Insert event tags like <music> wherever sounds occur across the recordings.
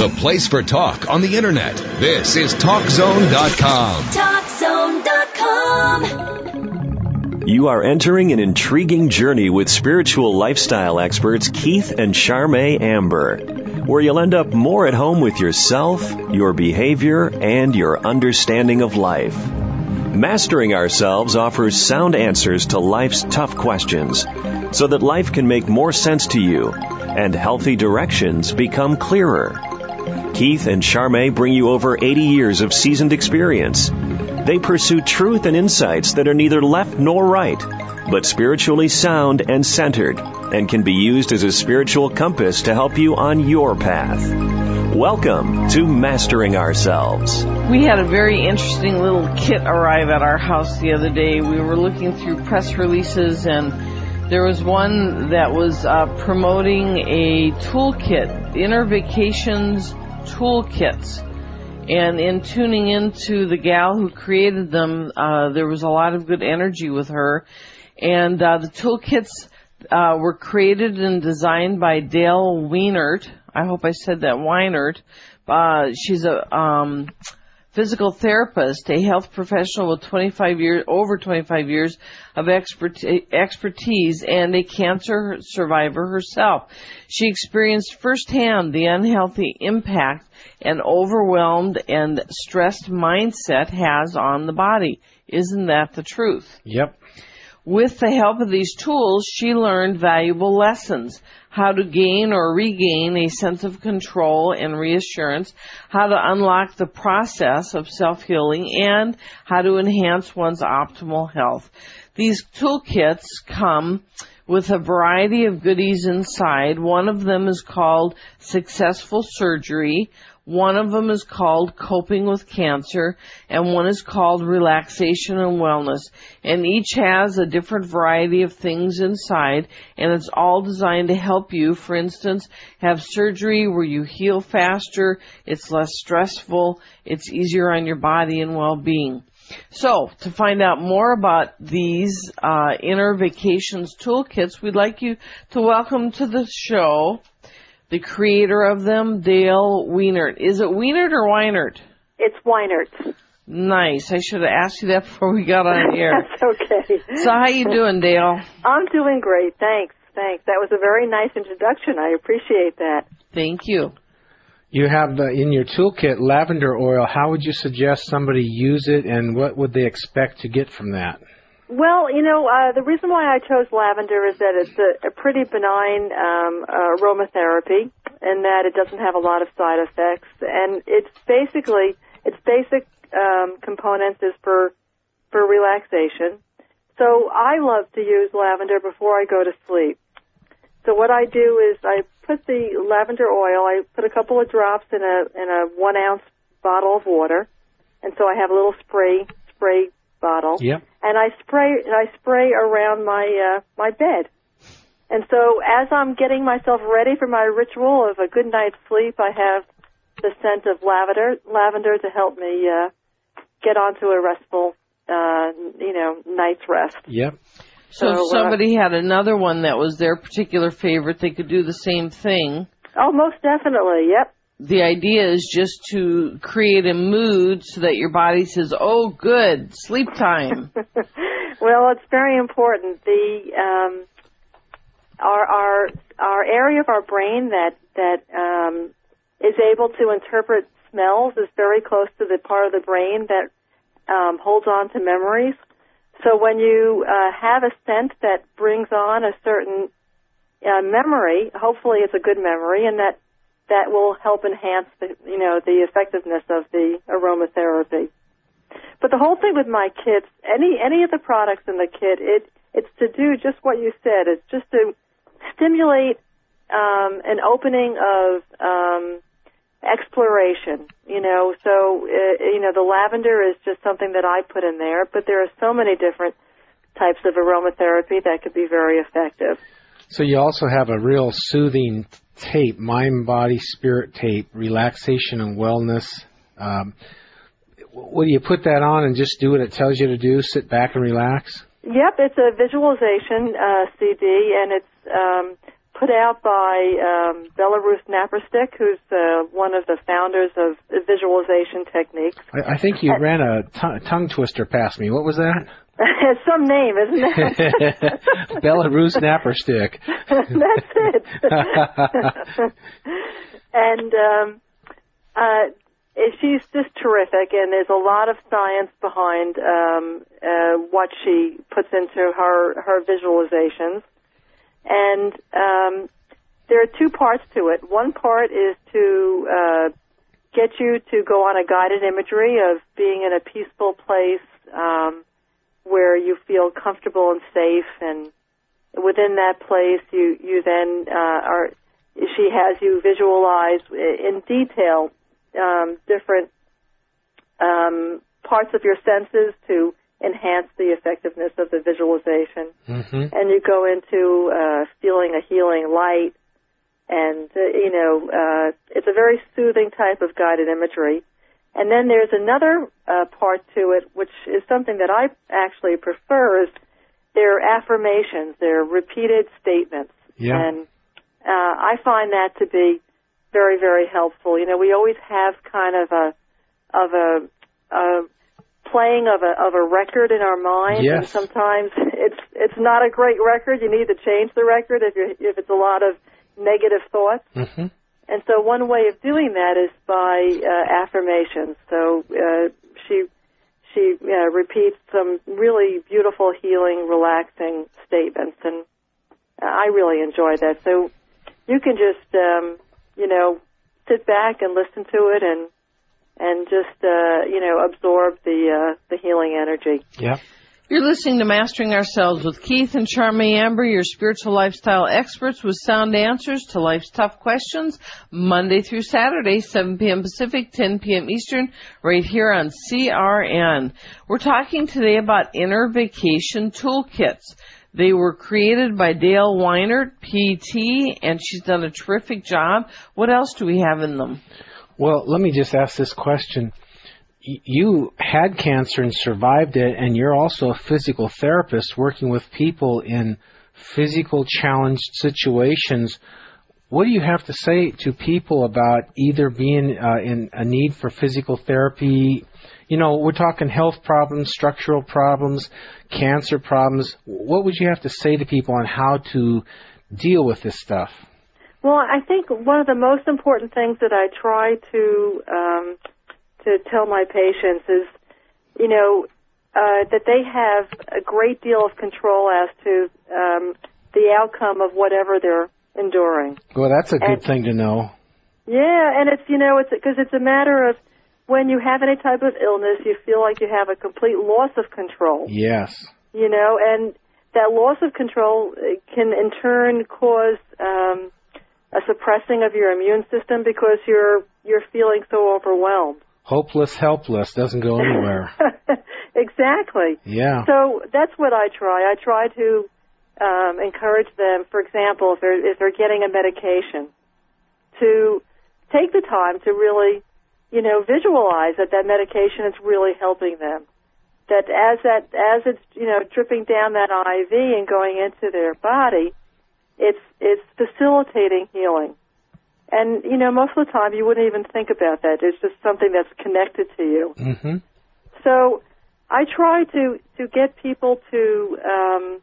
the place for talk on the internet. This is TalkZone.com. TalkZone.com. You are entering an intriguing journey with spiritual lifestyle experts Keith and Charmaine Amber, where you'll end up more at home with yourself, your behavior, and your understanding of life. Mastering Ourselves offers sound answers to life's tough questions so that life can make more sense to you and healthy directions become clearer. Keith and Charmaine bring you over 80 years of seasoned experience. They pursue truth and insights that are neither left nor right, but spiritually sound and centered, and can be used as a spiritual compass to help you on your path. Welcome to Mastering Ourselves. We had a very interesting little kit arrive at our house the other day. We were looking through press releases and there was one that was uh, promoting a toolkit, Inner Vacations Toolkits. And in tuning into the gal who created them, uh, there was a lot of good energy with her. And uh, the toolkits uh, were created and designed by Dale Wienert I hope I said that Weinert. Uh, she's a um, physical therapist, a health professional with 25 years, over 25 years of expertise, and a cancer survivor herself. She experienced firsthand the unhealthy impact an overwhelmed and stressed mindset has on the body. Isn't that the truth? Yep. With the help of these tools, she learned valuable lessons how to gain or regain a sense of control and reassurance, how to unlock the process of self-healing, and how to enhance one's optimal health. These toolkits come with a variety of goodies inside. One of them is called Successful Surgery, one of them is called Coping with Cancer, and one is called Relaxation and Wellness. And each has a different variety of things inside, and it's all designed to help you, for instance, have surgery where you heal faster, it's less stressful, it's easier on your body and well-being. So, to find out more about these uh, inner vacations toolkits, we'd like you to welcome to the show the creator of them, Dale Wienert. Is it Wienert or Weinert? It's Weinert. Nice. I should have asked you that before we got on air. <laughs> That's okay. So how you doing, Dale? I'm doing great. Thanks. Thanks. That was a very nice introduction. I appreciate that. Thank you. You have uh, in your toolkit lavender oil. How would you suggest somebody use it, and what would they expect to get from that? Well, you know, uh, the reason why I chose lavender is that it's a, a pretty benign um, aromatherapy, and that it doesn't have a lot of side effects, and it's basically its basic um, components is for for relaxation. So I love to use lavender before I go to sleep. So what I do is I put the lavender oil. I put a couple of drops in a in a one ounce bottle of water, and so I have a little spray spray bottle. Yep. And I spray and I spray around my uh, my bed. And so as I'm getting myself ready for my ritual of a good night's sleep, I have the scent of lavender lavender to help me uh, get onto a restful uh, you know night's rest. Yep. So, so if uh, somebody uh, had another one that was their particular favorite, they could do the same thing. Oh, most definitely. Yep the idea is just to create a mood so that your body says, "Oh, good, sleep time." <laughs> well, it's very important. The um, our our our area of our brain that that um, is able to interpret smells is very close to the part of the brain that um, holds on to memories. So when you uh, have a scent that brings on a certain uh, memory, hopefully it's a good memory, and that that will help enhance the, you know, the effectiveness of the aromatherapy. But the whole thing with my kits, any, any of the products in the kit, it, it's to do just what you said. It's just to stimulate, um, an opening of, um, exploration, you know, so, uh, you know, the lavender is just something that I put in there, but there are so many different types of aromatherapy that could be very effective. So you also have a real soothing tape, mind, body, spirit tape, relaxation and wellness. Um, what do you put that on and just do what it tells you to do? Sit back and relax. Yep, it's a visualization uh, CD, and it's um, put out by um, Belleruth Naparstek, who's uh, one of the founders of visualization techniques. I, I think you ran a t- tongue twister past me. What was that? it's <laughs> some name, isn't it? <laughs> Belleruth Naparstek. <laughs> That's it. and um, uh, she's just terrific, and there's a lot of science behind um, uh, what she puts into her her visualizations. And um, there are two parts to it. One part is to uh, get you to go on a guided imagery of being in a peaceful place um, where you feel comfortable and safe, and within that place, you you then uh, are. She has you visualize in detail um, different um, parts of your senses to enhance the effectiveness of the visualization. Mm-hmm. And you go into uh, feeling a healing light, and uh, you know uh, it's a very soothing type of guided imagery. And then there's another uh, part to it, which is something that I actually prefer. Is they're affirmations, they're repeated statements, Yeah. and uh, I find that to be very, very helpful. You know, we always have kind of a of a, a playing of a of a record in our mind, and sometimes it's it's not a great record. You need to change the record if you if it's a lot of negative thoughts. Mm-hmm. And so one way of doing that is by uh, affirmations. So uh, she she uh, repeats some really beautiful, healing, relaxing statements, and I really enjoy that. So you can just um, you know sit back and listen to it and and just uh, you know absorb the uh, the healing energy. Yeah. You're listening to Mastering Ourselves with Keith and Charmaine Amber, your spiritual lifestyle experts with sound answers to life's tough questions, Monday through Saturday, 7 p.m. Pacific, 10 p.m. Eastern, right here on CRN. We're talking today about inner vacation toolkits. They were created by Dale Weinert, PT, and she's done a terrific job. What else do we have in them? Well, let me just ask this question. You had cancer and survived it, and you're also a physical therapist working with people in physical challenged situations. What do you have to say to people about either being uh, in a need for physical therapy? You know, we're talking health problems, structural problems, cancer problems. What would you have to say to people on how to deal with this stuff? Well, I think one of the most important things that I try to um, to tell my patients is, you know, uh, that they have a great deal of control as to um, the outcome of whatever they're enduring. Well, that's a good And- thing to know. Yeah, and it's you know it's because it's a matter of when you have any type of illness, you feel like you have a complete loss of control. Yes. you know, and that loss of control uh, can in turn cause um, a suppressing of your immune system because you're you're feeling so overwhelmed. Hopeless, helpless, doesn't go anywhere. <laughs> exactly. Yeah. So that's what I try. I try to um, encourage them. For example, if they're if they're getting a medication, to take the time to really, you know, visualize that that medication is really helping them. That as that as it's you know dripping down that IV and going into their body, it's it's facilitating healing. And you know, most of the time you wouldn't even think about that. It's just something that's connected to you. hmm So I try to to get people to um,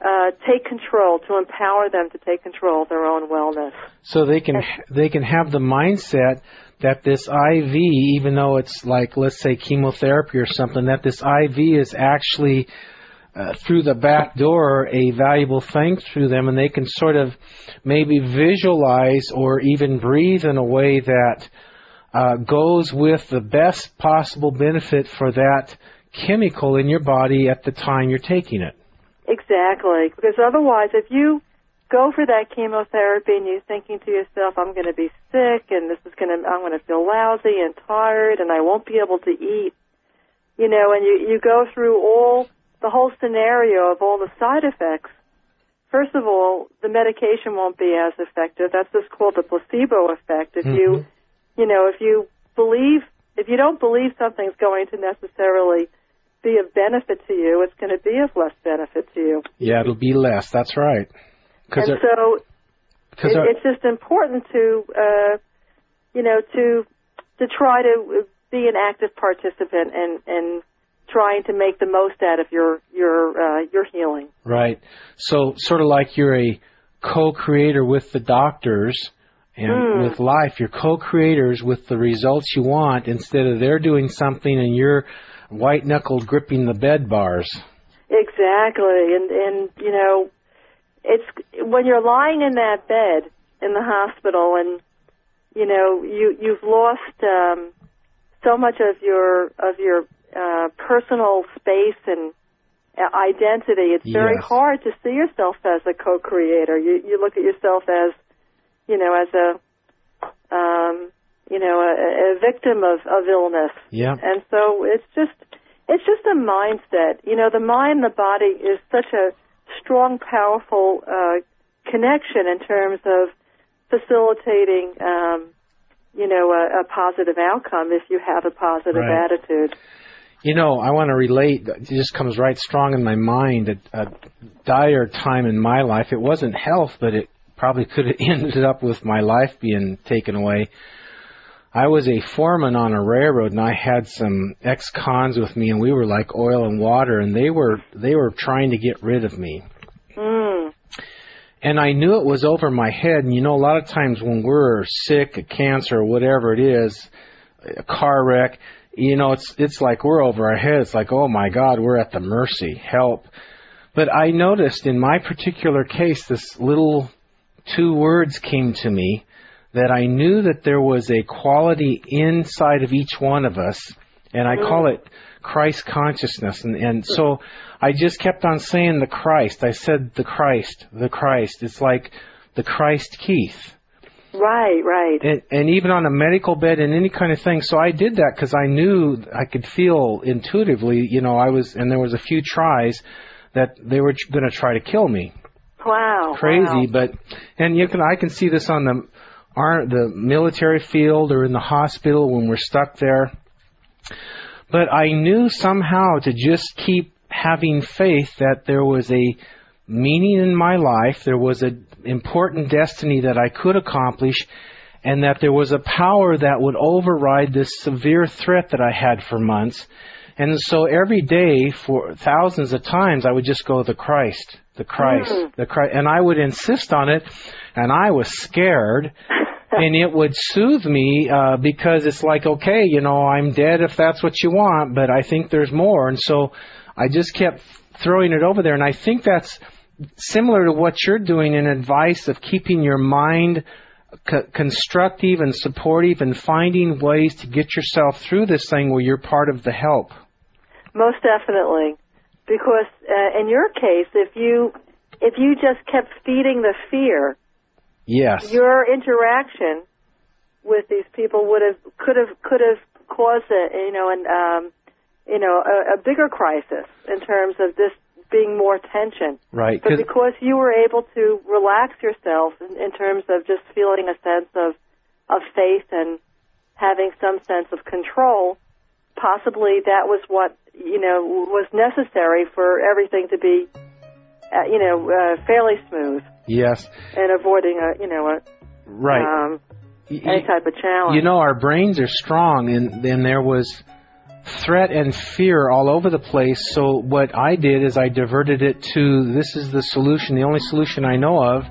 uh, take control, to empower them to take control of their own wellness. So they can they can have the mindset that this IV, even though it's like let's say chemotherapy or something, that this IV is actually uh, through the back door a valuable thing through them, and they can sort of maybe visualize or even breathe in a way that uh, goes with the best possible benefit for that chemical in your body at the time you're taking it. Exactly, because otherwise, if you go for that chemotherapy and you're thinking to yourself, "I'm going to be sick, and this is going to, I'm going to feel lousy and tired, and I won't be able to eat," you know, and you you go through all the whole scenario of all the side effects. First of all, the medication won't be as effective. That's just called the placebo effect. If you, you know, if you believe, if you don't believe something's going to necessarily be of benefit to you, it's going to be of less benefit to you. Yeah, it'll be less. That's right. And so 'Cause it, it's just important to, uh, you know, to to try to be an active participant and and trying to make the most out of your your uh, your healing. Right. So sort of like you're a co-creator with the doctors and Hmm. with life, you're co-creators with the results you want instead of they're doing something and you're white knuckled gripping the bed bars. Exactly, and and you know, it's when you're lying in that bed in the hospital, and you know you you've lost um, so much of your of your uh, personal space and identity. It's very Yes. hard to see yourself as a co-creator. You you look at yourself as you know as a um, you know a, a victim of of illness. Yeah. And so it's just it's just a mindset. You know, the mind the body is such a strong, powerful uh, connection in terms of facilitating, um, you know, a, a positive outcome if you have a positive Right. attitude. You know, I want to relate. It just comes right strong in my mind. At a dire time in my life, it wasn't health, but it probably could have <laughs> ended up with my life being taken away. I was a foreman on a railroad, and I had some ex-cons with me, and we were like oil and water, and they were they were trying to get rid of me. Mm. And I knew it was over my head. And you know, a lot of times when we're sick, a cancer, or whatever it is, a car wreck, you know, it's it's like we're over our heads. Like, oh my God, we're at the mercy. Help. But I noticed in my particular case, this little two words came to me that I knew that there was a quality inside of each one of us, and I call it Christ consciousness. And, and so I just kept on saying the Christ. I said the Christ, the Christ. It's like the Christ Keith. Right, right. And, and even on a medical bed and any kind of thing. So I did that because I knew I could feel intuitively, you know, I was, and there was a few tries that they were going to try to kill me Wow. crazy, wow. but and you can I can see this on the our the military field or in the hospital when we're stuck there. But I knew somehow to just keep having faith that there was a meaning in my life, there was an important destiny that I could accomplish, and that there was a power that would override this severe threat that I had for months. And so every day for thousands of times I would just go the Christ, the Christ, the Christ, and I would insist on it, and I was scared. <laughs> and it would soothe me uh, because it's like, okay, you know, I'm dead if that's what you want, but I think there's more, and so I just kept throwing it over there, and I think that's similar to what you're doing in advice of keeping your mind co- constructive and supportive and finding ways to get yourself through this thing where you're part of the help. Most definitely, because uh, in your case, if you if you just kept feeding the fear, Yes. your interaction with these people would have could have could have caused a you know an um, you know a, a bigger crisis in terms of this being more tension. right. But because you were able to relax yourself in, in terms of just feeling a sense of of faith and having some sense of control, possibly that was what you know was necessary for everything to be, uh, you know, uh, fairly smooth yes. and avoiding a you know a Right. um, any type of challenge. You know, our brains are strong, and then there was threat and fear all over the place. So what I did is I diverted it to this is the solution, the only solution I know of,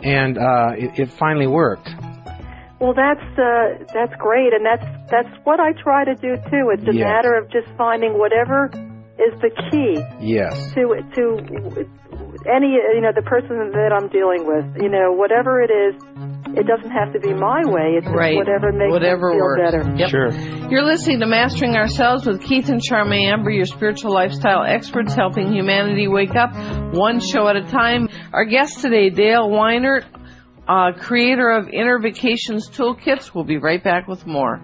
and uh, it, it finally worked. Well, that's uh, that's great, and that's that's what I try to do too. It's a Yes. matter of just finding whatever is the key Yes. to to any you know the person that I'm dealing with. You know, whatever it is, it doesn't have to be my way. It's Right. whatever makes Whatever them feel works. better. Yep. Sure. You're listening to Mastering Ourselves with Keith and Charmaine Amber, your spiritual lifestyle experts helping humanity wake up one show at a time. Our guest today, Dale Weinert, uh, creator of Inner Vacations Toolkits. We'll be right back with more.